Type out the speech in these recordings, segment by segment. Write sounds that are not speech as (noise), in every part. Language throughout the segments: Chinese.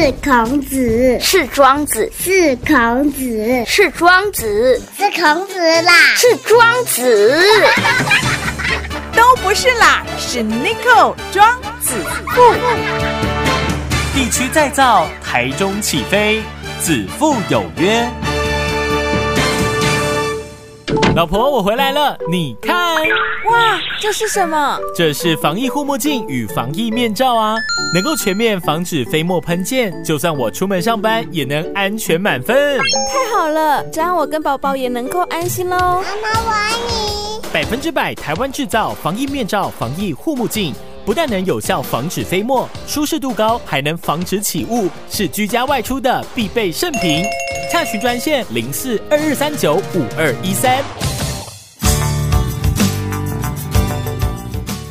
是孔子，是庄子，是孔子，是庄子，是孔子啦，是庄子，(laughs) 都不是啦，是 n i c o 庄子。富。地区再造，台中起飞，子父有约。老婆，我回来了，你看，哇，这是什么？这是防疫护目镜与防疫面罩啊，能够全面防止飞沫喷溅，就算我出门上班也能安全满分。太好了，这样我跟宝宝也能够安心喽。妈妈我爱你。百分之百台湾制造防疫面罩、防疫护目镜，不但能有效防止飞沫，舒适度高，还能防止起雾，是居家外出的必备圣品。洽询专线零四二二三九五二一三。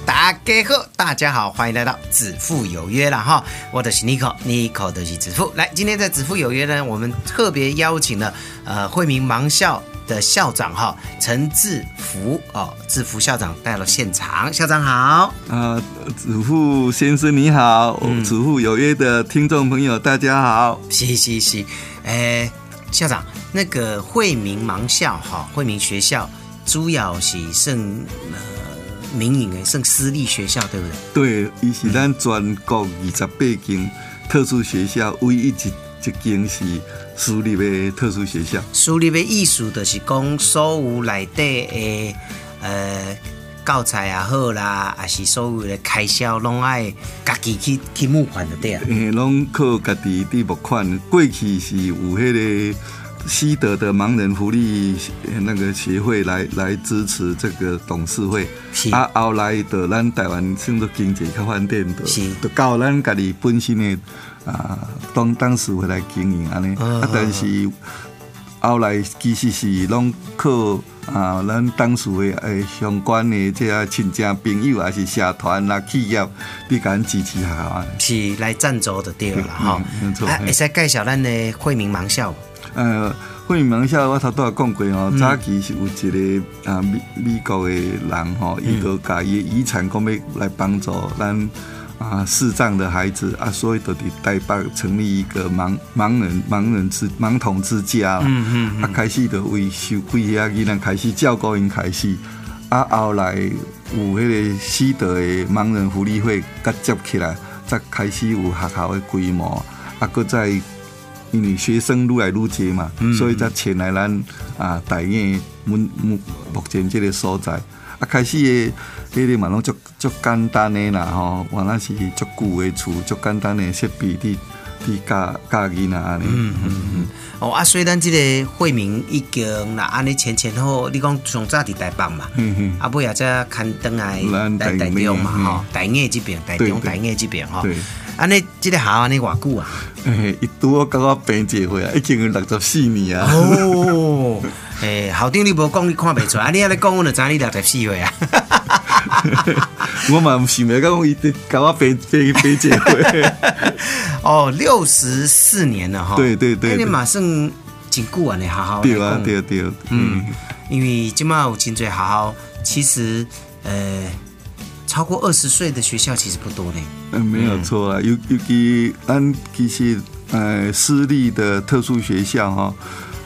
大家好，大家好，欢迎来到子父有约了哈。我的是 Nico，Nico 的是子父。来，今天在子父有约呢，我们特别邀请了呃惠民盲校的校长哈陈志福哦，志福校长带了现场。校长好，啊，子父先生你好，嗯子父有约的听众朋友大家好。是是是，诶，校长，那个惠民盲校哈，惠民学校主要是圣呃民营的，圣私立学校对不对？对，伊是咱全国二十八间特殊学校唯一一一间是私立的特殊学校。私立的意思就是讲，所有内底的呃教材也好啦，还是所有的开销，拢爱家己去去募款的对啊。诶，拢靠家己伫募款。过去是有迄个西德的盲人福利呃那个协会来来支持这个董事会，是啊，后来的咱台湾算做经济较发展的，是就到咱家己本身的啊当当时会来经营安尼，嗯啊，但是后来其实是拢靠啊咱当时的诶相关的这些亲戚朋友，还是社团啦、企业，你甲咱支持下啊。是来赞助的对了啦哈嗯没错，会使介绍咱的惠民盲校吗呃，惠民盲校我头拄也讲过嗯。吼，早期是有一个啊美美国的人吼，伊都甲伊的遗产讲要来帮助咱啊视障的孩子啊，所以都伫台北成立一个盲盲人盲人之盲童之家啦。嗯嗯啊，开始就为收几遐囡仔开始照顾因开始，啊后来有迄个西德的盲人福利会甲接起来，才开始有学校的规模，啊，搁再因为学生愈来愈多嘛，所以才迁来咱啊大院目目目前这个所在，啊开始的迄个嘛拢足足简单诶啦吼，原来是足旧诶厝，足简单诶设备伫伫教教囡仔安尼。嗯嗯嗯。哦啊，所以咱这个惠民已经那安尼前前后后，你讲上早伫台北嘛，嗯嗯啊尾也才刊登来咱台台中嘛嗯吼，台 nghệ 这边，台中台 nghệ 这边吼对。安尼即个校安尼偌久啊？嘿，(laughs) 伊拄好甲我病一回啊，已经有六十四年啊。哦，(laughs) 诶，校长你无讲你看袂出来，(laughs) 啊你安尼讲我就知你六十四岁啊。(laughs) 我嘛唔想袂讲伊伫甲我病病病一回。(laughs) 哦，六十四年了哈。对对对那你马上真久啊，你好好对啊，对对，嗯嗯，，因为今嘛有真侪好好，其实呃，超过二十岁的学校其实不多呢。嗯，没有错啊。尤尤其咱其实呃私立的特殊学校哈。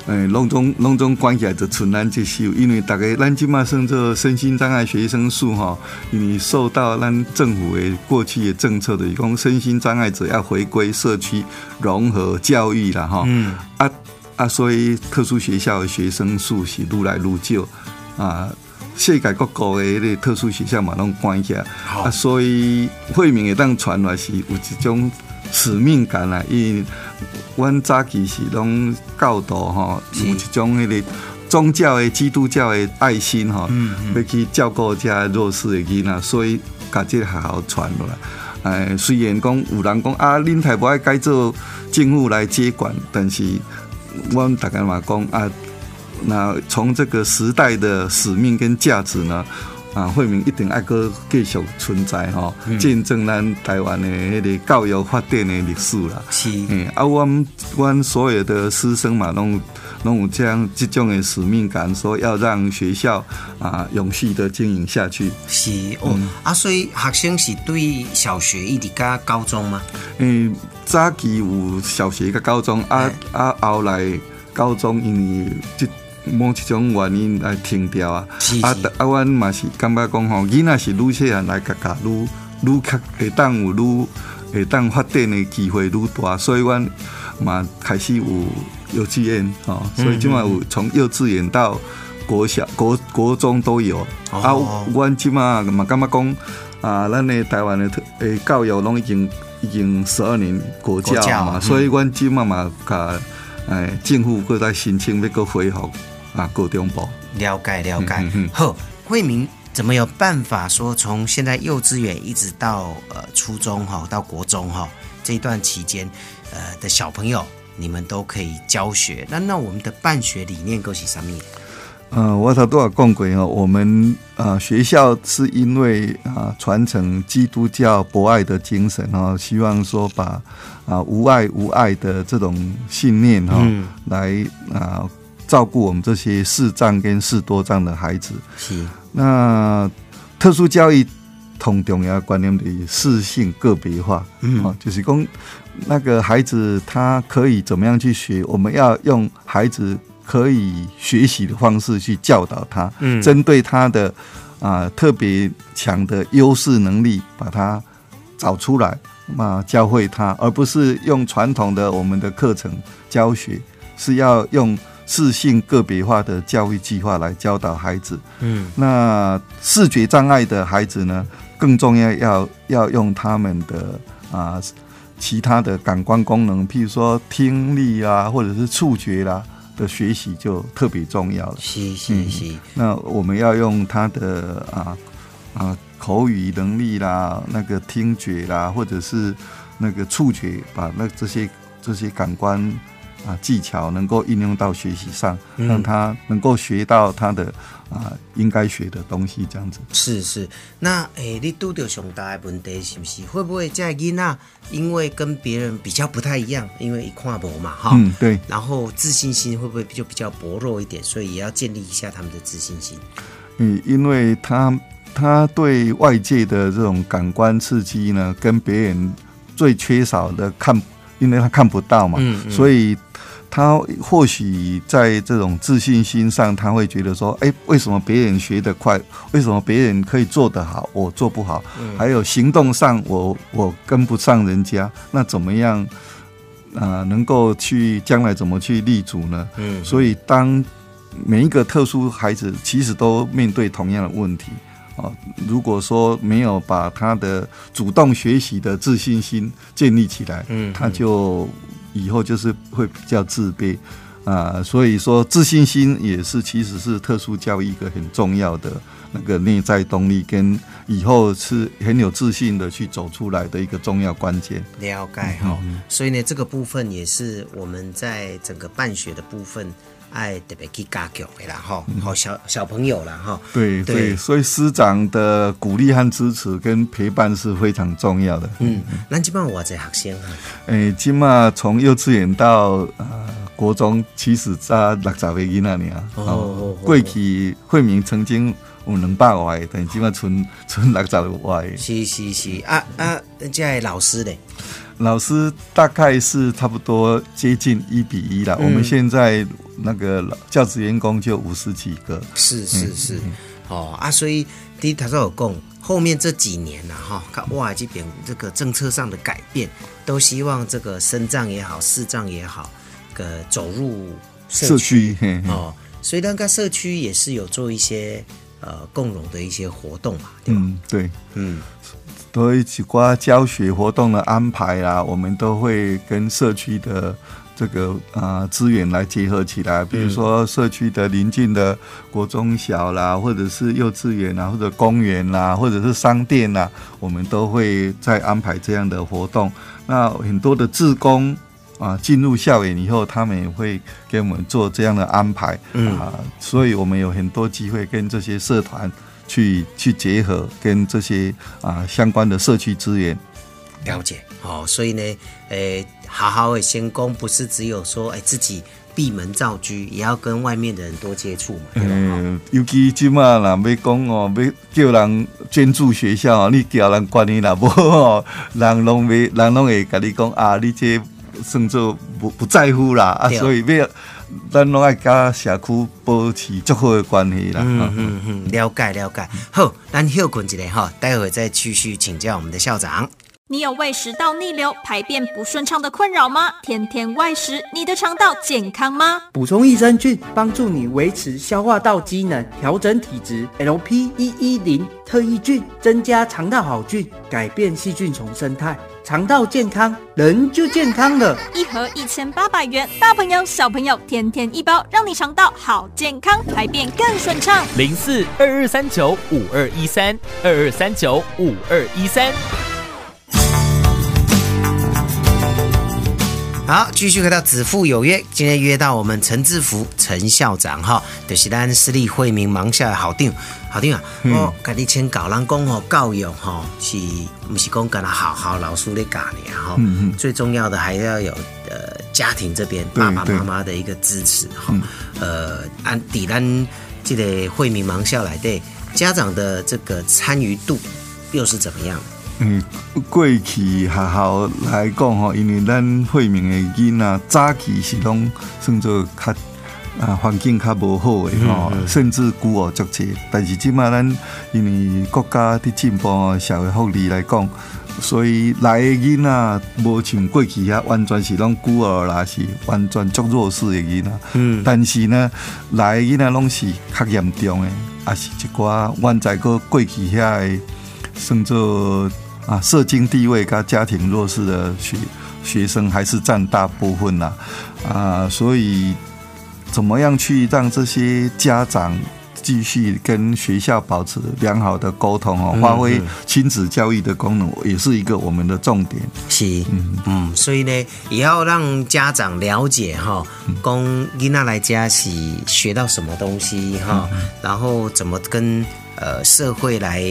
诶，拢总拢总关起来就剩咱这些，因为大概咱即马算做身心障碍学生数哈，因为受到咱政府的过去的政策的，讲身心障碍者要回归社区融合教育啦哈。嗯，啊啊，所以特殊学校的学生数是愈来愈少啊。世界各国的迄个特殊学校嘛，拢关起来啊，所以惠民会当传来是有一种使命感啊。因为阮早期是拢教导吼，有一种迄个宗教的基督教的爱心吼，要去照顾遮弱势的囡仔，所以甲这个学校传落来。哎，虽然讲有人讲啊，恁台北爱改做政府来接管，但是阮大家嘛讲啊，那从这个时代的使命跟价值呢，啊，惠民一定爱搁继续存在吼，见证咱台湾的迄个教育发展的历史啦。是嗯，啊，阮阮所有的师生嘛，拢拢有这样这种的使命感，说要让学校啊永续的经营下去。是哦，啊，所以学生是对小学一直加高中吗？因为早期有小学甲高中，啊啊后来高中因为即某一种原因来停掉啊。啊，啊，阮嘛是感觉讲吼，囡仔是愈细汉来甲教，愈愈较会当有愈会当发展的机会愈大，所以阮嘛开始有幼稚园吼，所以即嘛有从幼稚园到国小、国国中都有。哦啊，阮即嘛嘛感觉讲啊，咱的台湾的特诶教育拢已经已经十二年国教嘛，教嗯所以阮即嘛嘛甲诶政府搁在申请要搁恢复啊高中部。了解了解嗯嗯嗯。好，慧明怎么有办法说从现在幼稚园一直到呃初中哈，到国中哈这一段期间，呃的小朋友，你们都可以教学。那那我们的办学理念够是什么？呃，我头多少讲过哦，我们呃学校是因为啊传承基督教博爱的精神哦，希望说把啊无爱无爱的这种信念哈、哦嗯来啊照顾我们这些视障跟视多障的孩子。是。那特殊教育同重要的观念的适性个别化，嗯。哦，就是讲那个孩子他可以怎么样去学，我们要用孩子可以学习的方式去教导他，嗯。针对他的啊、特别强的优势能力，把他找出来，嘛教会他，而不是用传统的我们的课程教学，是要用适性个别化的教育计划来教导孩子。嗯那视觉障碍的孩子呢，更重要要要用他们的啊其他的感官功能，譬如说听力啊，或者是触觉啦的学习就特别重要了。是是嗯是，那我们要用他的啊啊口语能力啦，那个听觉啦，或者是那个触觉，把那这些这些感官啊技巧能够应用到学习上，嗯让他能够学到他的啊应该学的东西，这样子。是是。那诶，你拄到上大的问题是不是？会不会在囡仔因为跟别人比较不太一样，因为一看无嘛哈？嗯，对。然后自信心会不会就比较薄弱一点？所以也要建立一下他们的自信心。嗯，因为他他对外界的这种感官刺激呢，跟别人最缺少的看，因为他看不到嘛，嗯嗯所以他或许在这种自信心上，他会觉得说，哎，为什么别人学得快？为什么别人可以做得好，我做不好？还有行动上我，我跟不上人家，那怎么样？啊、能够去将来怎么去立足呢？嗯所以当每一个特殊孩子其实都面对同样的问题啊。如果说没有把他的主动学习的自信心建立起来，嗯他就以后就是会比较自卑啊。所以说，自信心也是其实是特殊教育一个很重要的那个内在动力，跟以后是很有自信的去走出来的一个重要关键。了解哈、所以呢，这个部分也是我们在整个办学的部分，爱特别去加强的啦哈。好、小小朋友啦哈。对对对，所以师长的鼓励和支持跟陪伴是非常重要的。嗯，咱基本上我在学生啊，诶，今嘛从幼稚园到呃国中，其实才六十个囡仔尔。哦哦过去惠民曾经有两百外个，但今嘛剩 (laughs) 剩六十外个。是是是啊啊，这些老师嘞，老师大概是差不多接近一比一了。嗯我们现在那个教职员工就五十几个。是是是，哦啊，所以第一他说有供，后面这几年呐、哈，看哇这边这个政策上的改变，都希望这个身障也好，视障也好，个走入社社区哦，所以那个社区也是有做一些呃共融的一些活动嘛，对吧？嗯，对。嗯都一起挂教学活动的安排啊，我们都会跟社区的这个啊资源来结合起来，比如说社区的邻近的国中小啦，或者是幼稚园啊，或者公园啦，或者是商店啦，我们都会再安排这样的活动。那很多的志工啊，进入校园以后，他们也会给我们做这样的安排、嗯啊，所以我们有很多机会跟这些社团去去结合跟这些啊相关的社区资源。了解哦，所以呢，诶，好好的先攻，不是只有说，哎，自己闭门造车，也要跟外面的人多接触嘛。嗯，尤其即马啦，要讲哦，要叫人捐助学校，你叫人管理啦，(laughs) 无哦，人拢会人拢会甲你讲啊，你这算做不不在乎啦，啊，所以要咱拢爱甲社区保持足好的关系啦。嗯啊嗯嗯，了解了解。好，咱休困一下哈，待会再继续请教我们的校长。你有胃食道逆流、排便不顺畅的困扰吗？天天外食，你的肠道健康吗？补充益生菌，帮助你维持消化道机能，调整体质。LP 一一零特异菌增加肠道好菌，改变细菌丛生态，肠道健康，人就健康了。一盒一千八百元，大朋友小朋友天天一包，让你肠道好健康，排便更顺畅。零四二二三九五二一三二二三九五二一三。好，继续回到子父有约，今天约到我们陈志福陈校长哈，就是咱私立惠民盲校的校长，校长啊，我跟你请教，人讲吼教育吼是不是讲跟他好好老师咧教你哈？嗯嗯最重要的还要有呃家庭这边爸爸妈妈的一个支持哈嗯。呃，按底咱这个惠民盲校来对家长的这个参与度又是怎么样？嗯，过去学校来讲吼，因为咱惠民的囡仔早期是拢算做较啊环境较无好的吼，甚至孤儿足济。但是即马咱因为国家的进步、社会福利来讲，所以来的囡仔无像过去遐完全是拢孤儿啦，是完全足弱势的囡仔。嗯但是呢，来的囡仔拢是较严重的，也是一寡阮在过过去遐的，算做啊社经地位跟家庭弱势的学学生，还是占大部分啦。啊，所以怎么样去让这些家长？继续跟学校保持良好的沟通哦，发挥亲子教育的功能，也是一个我们的重点。是，嗯所以呢，也要让家长了解哈，供囡仔来家是学到什么东西哈，然后怎么跟呃社会来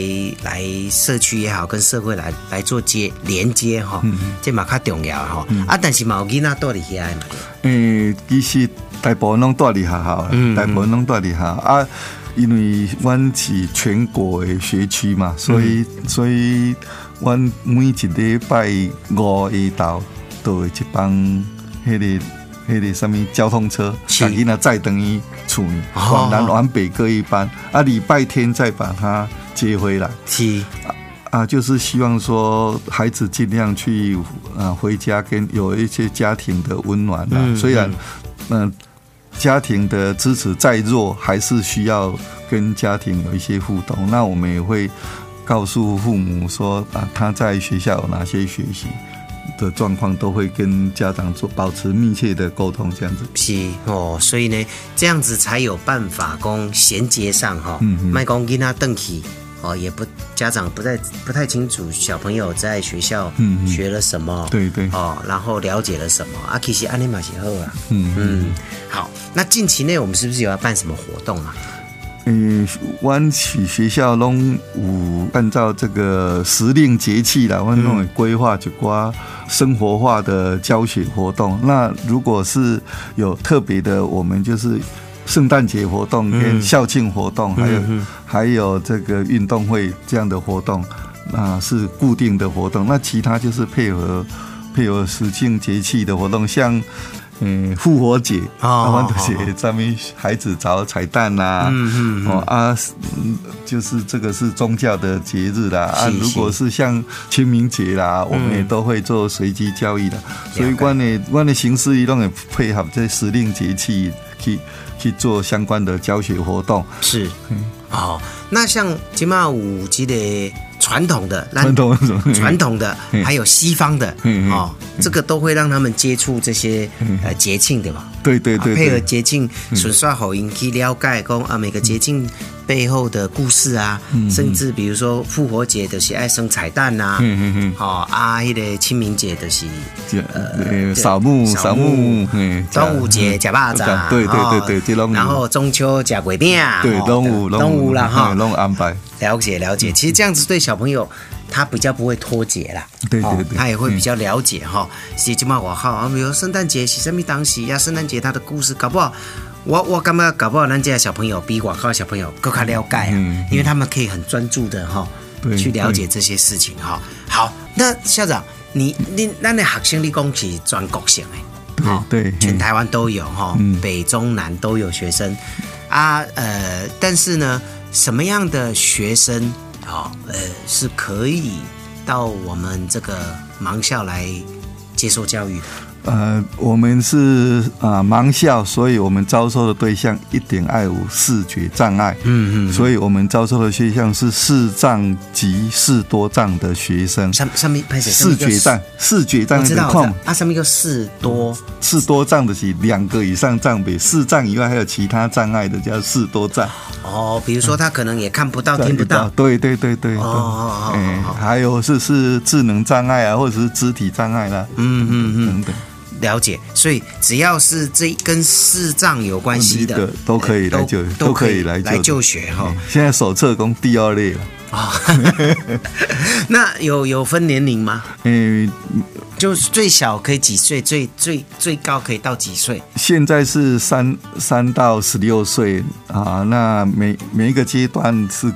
来社区也好，跟社会来来做接连接哈，这嘛较重要哈。啊，但是嘛有囡仔住伫遐嘛，诶、其实大部分拢住伫学校啦，嗯大部分拢住伫学校。啊。因为阮是全国的学区嘛，所以、所以阮每一礼拜五下昼都会一帮迄、个迄、个什么交通车，是把囡仔载等于厝里，哦往南往北各一班，啊，礼拜天再把他接回来。是，啊，就是希望说孩子尽量去啊回家跟有一些家庭的温暖啦。嗯虽然嗯、家庭的支持再弱，还是需要跟家庭有一些互动。那我们也会告诉父母说啊，他在学校有哪些学习的状况，都会跟家长做保持密切的沟通，这样子。是哦，所以呢，这样子才有办法讲衔接上哈，嗯嗯。麦公囡仔邓起哦，也不家长不太不太清楚小朋友在学校嗯嗯。学了什么，对对。哦，然后了解了什么啊，其实安尼嘛是好啊，嗯。嗯，好，那近期内我们是不是有要办什么活动啊？诶，湾曲学校拢有按照这个时令节气啦，阮拢会规划一寡生活化的教学活动。那如果是有特别的，我们就是圣诞节活动跟校庆活动，还有还有这个运动会这样的活动，那是固定的活动。那其他就是配合配合时令节气的活动，像。嗯，复活节哦啊，我们都是咱们孩子找彩蛋呐、嗯嗯哦啊，嗯就是这个是宗教的节日啦啊，如果是像清明节啦，我们也都会做随机交易的，所以关的关的形式一拢会配合这时令节气去去做相关的教学活动。是，嗯，好，那像金马舞这个传统的，(laughs) 传统的 (laughs) 传统的，嗯。还有西方的，哦，这个都会让他们接触这些呃节庆对吧。对对对啊配合，节庆，纯刷好引去了解讲啊，每个节庆背后的故事啊，嗯甚至比如说复活节的是爱生彩蛋呐、啊，嗯嗯嗯，哦啊，迄、个清明节的是这呃扫墓扫扫墓，嘿端午节吃巴掌，对对对对，然后中秋吃鬼饼，对哦拢有都有啦哈嘿，拢安排。了解了解，其实这样子对小朋友他比较不会脱节啦，哦对对对他也会比较了解哈。是今嘛我好啊，比如圣诞节是什么当时呀？圣诞节他的故事搞不好。我我感觉搞不好，咱家的小朋友比外口的小朋友更加了解啊，嗯因为他们可以很专注的哈，对去了解这些事情哈。好，那校长，你你那你学生你讲是全国性的，好对对全台湾都有哈，嗯。北中南都有学生。啊，呃，但是呢，什么样的学生哦、呃是可以到我们这个盲校来接受教育的？呃，我们是啊、盲校，所以我们招收的对象一点爱有视觉障碍。嗯嗯，所以我们招收的对象是视障及视多障的学生。上上面拍谁？视觉障，视觉障的况知道啊，上面一个视多视多障的是两个以上障别，视障以外还有其他障碍的叫视多障。哦，比如说他可能也看不到、听不到，对对对对对，哦哦哦还有是是智能障碍啊，或者是肢体障碍啦，嗯嗯嗯，等等。了解。所以只要是这跟视障有关系的都可以来就都都可以来就来就学哈。现在手册工第二类了，啊，(laughs) 那有有分年龄吗？嗯、就是最小可以几岁，最最最高可以到几岁？现在是三三到十六岁啊，那每每一个阶段是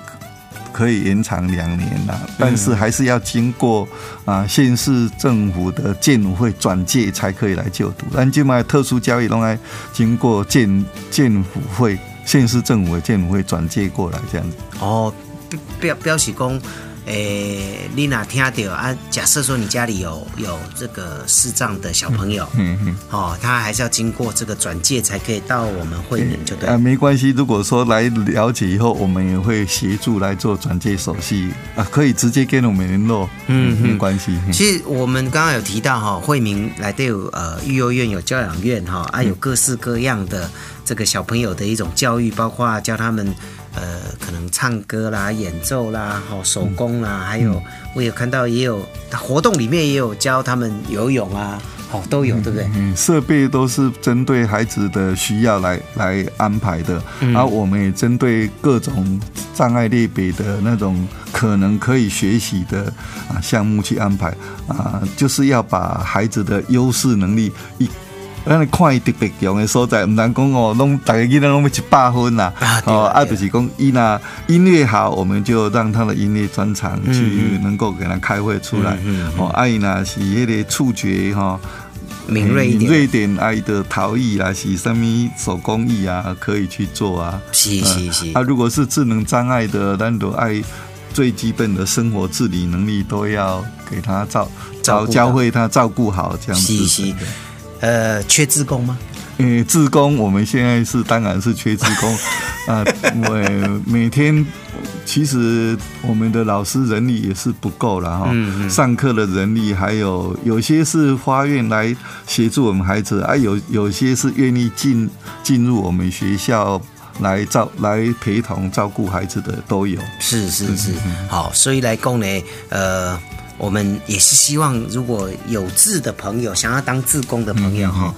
可以延长两年啦，但是还是要经过啊县市政府的建委会转介才可以来就读。但就卖特殊教育拢爱经过建建府会、县市政府的建委会转介过来这样子。哦，标标示公，诶，你哪听到啊？假设说你家里有有这个视障的小朋友，嗯嗯。哦，他还是要经过这个转介才可以到我们会民，就对啊，了。没关系。如果说来了解以后，我们也会协助来做转介手续啊，可以直接跟我们联络，嗯嗯，没关系。嗯其实我们刚刚有提到哈，惠民来都有呃育幼院有教养院哈啊，有各式各样的这个小朋友的一种教育，包括教他们呃可能唱歌啦、演奏啦、哈手工啦，还有我有看到也有活动里面也有教他们游泳啊，哦都有，对不对？嗯，设备都是针对孩子的需要来来安排的，嗯然后我们也针对各种障碍类别的那种可能可以学习的啊项目去安排啊，就是要把孩子的优势能力一。咱看伊特别强的所在，毋通讲哦，拢大家囡仔拢要一百分啦，啊哦啊，就是讲伊那音乐好，我们就让他的音乐专长嗯去能够给他开会出来，哦，啊伊那是迄个触觉哈。敏锐一点。敏锐点爱的陶艺啊，是什么手工艺啊，可以去做啊。是是是。啊，如果是智能障碍的，咱都爱最基本的生活自理能力都要给他照照教教会他照顾好这样子。是是，呃，缺职工吗？呃，志工我们现在是当然是缺志工。(laughs) 啊，我每天其实我们的老师人力也是不够了哈，嗯嗯。上课的人力还有有些是花院来协助我们孩子，啊有有些是愿意进进入我们学校来照来陪同照顾孩子的都有。是是是，好，所以来讲呢，呃，我们也是希望，如果有志的朋友想要当志工的朋友哈，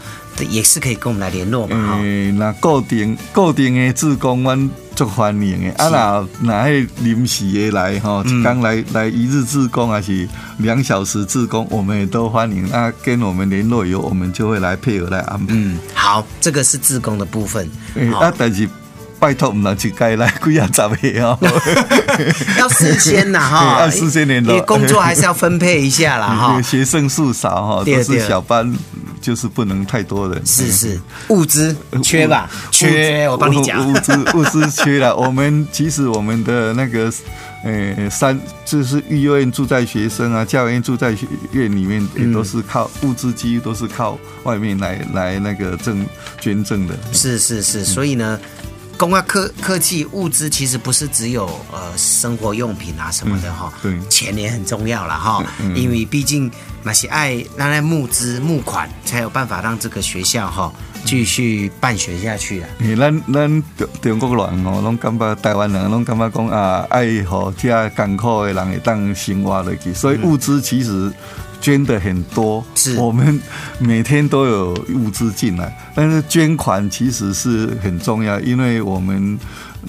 也是可以跟我们来联络嘛哈。诶，那固定固定的志工，阮足欢迎的。啊，那那迄临时的来吼，一刚来来一日志工还是两小时志工，我们也都欢迎。那跟我们联络以后，我们就会来配合来安排。嗯，好，这个是志工的部分。啊，但是拜托，唔能一该来几啊十个哦。要事先呐哈，(laughs) 要事先联络因为工作还是要分配一下啦哈。(laughs) 学生数少哈，都是小班，就是不能太多人。是是，物资缺吧？缺，我帮你讲。物资 (laughs) 物资缺了。我们其实我们的那个，呃，三就是育幼院住在学生啊，教育院住在学院里面，也都是靠物资，几乎都是靠外面来来那个赠捐赠的。是是是，所以呢。公啊科科技物资其实不是只有呃生活用品啊什么的哈、对钱也很重要了哈，因为毕竟那些爱拿来募资募款，才有办法让这个学校哈继续办学下去啊。你，咱咱中中国人哦，拢感觉台湾人拢感觉讲啊，爱互遮艰苦的人会当生活落去，所以物资其实捐的很多，是我们每天都有物资进来，但是捐款其实是很重要，因为我们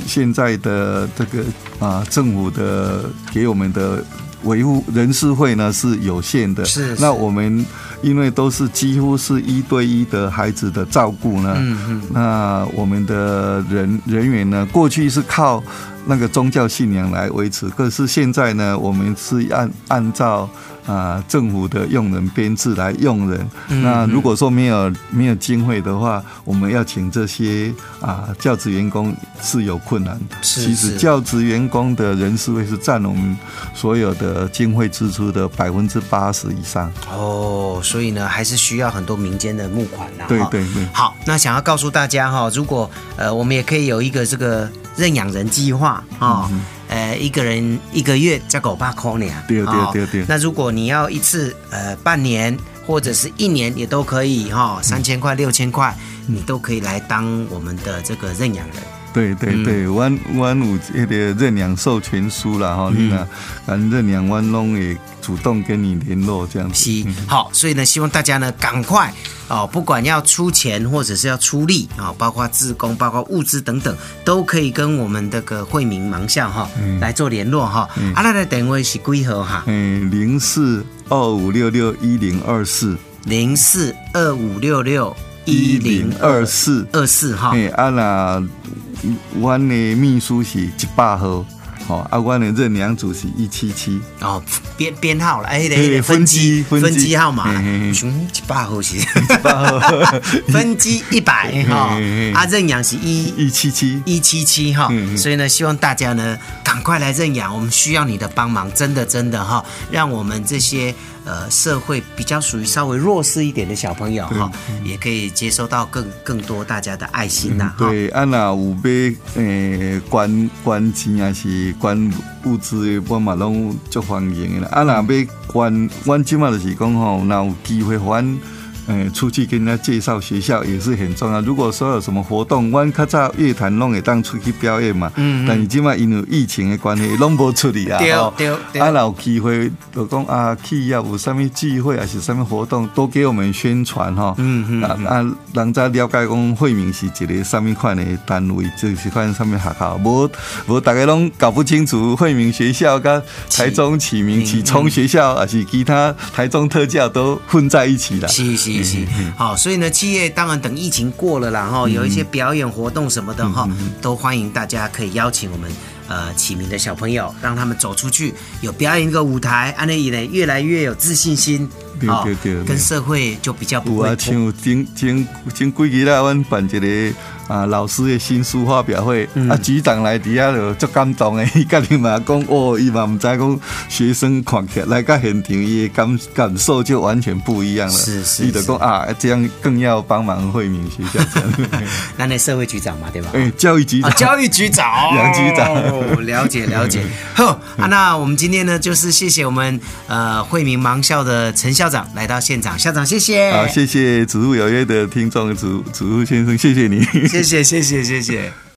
现在的这个啊政府的给我们的维护人事会呢是有限的，是是。那我们因为都是几乎是一对一的孩子的照顾呢，嗯嗯，那我们的人人员呢，过去是靠那个宗教信仰来维持，可是现在呢，我们是按按照啊、政府的用人编制来用人。嗯那如果说没有没有经费的话，我们要请这些啊、教职员工是有困难。是其实教职员工的人事费是占我们所有的经费支出的百分之八十以上。哦，所以呢，还是需要很多民间的募款啦。对对对。好，那想要告诉大家哈，如果呃，我们也可以有一个这个认养人计划啊。呃，一个人一个月才狗八块呢，嗯对对哦对对那如果你要一次呃半年或者是一年也都可以哈，三千块六千块，你都可以来当我们的这个认养人。对对对，阮阮有迄个认养授权书啦，吼，你若咱认养，阮拢会主动跟你联络这样子。是好，所以呢，希望大家呢赶快哦，不管要出钱或者是要出力啊、哦，包括自工、包括物资等等，都可以跟我们这个惠民盲校哈、来做联络哈。啊，咱的电话是几号哈？嗯，零四二五六六一零二四零四二五六六一零二四。二四哈。哎，啊那阮的秘书是一百号，吼，啊，阮的认养组是一七七。哦，编编号了，哎，那对个分机分机。号码。嘿嘿嘿，熊一百号是。(laughs) 分机一百哈。啊认养是一一七七。一七七哈。嗯，嗯所以呢，希望大家呢赶快来认养，我们需要你的帮忙，真的真的哈，让我们这些呃社会比较属于稍微弱势一点的小朋友哈，也可以接收到更更多大家的爱心呐哈。对，啊，那有被诶捐捐钱还是关物资的，我嘛拢足欢迎的啦。啊，那要捐，阮即嘛就是讲吼，那有机会，互阮诶出去跟人家介绍学校也是很重要。如果说有什么活动，阮较早乐团拢会当出去表演嘛，嗯嗯但是即马因为疫情的关系，拢无出去啊。对对对啊，若有机会就讲啊，企业有啥物聚会还是啥物活动，都给我们宣传吼。嗯嗯啊啊，人家了解讲惠民是一个什么款的单位，就是款什么学校，无无大家拢搞不清楚惠民学校跟台中启明启聪学校，还是其他台中特教都混在一起了。是是是，好，所以呢，七月当然等疫情过了啦，哈，有一些表演活动什么的哈，都欢迎大家可以邀请我们呃启明的小朋友，让他们走出去，有表演一个舞台，安内呢越来越有自信心，对哦对对对。跟社会就比较不有啊，会脱像前前前几日啦，阮办一个啊老师的新书发表会，嗯啊局长来底下就足感动的，(laughs) 伊家己嘛讲，哦，伊嘛毋知讲学生看起来到现场，伊的感感受就完全不一样了。是是伊就讲啊，这样更要帮忙惠民学校这样。(laughs) 那那社会局长嘛，对吧？哎，教育局啊，长，教育局长，(laughs) 杨局长哦，了解了解。好啊，那我们今天呢，就是谢谢我们呃惠民盲校的陈校长来到现场，校长谢谢，好，谢谢植物有约的听众，植植物先生，谢谢你。谢谢谢谢谢谢。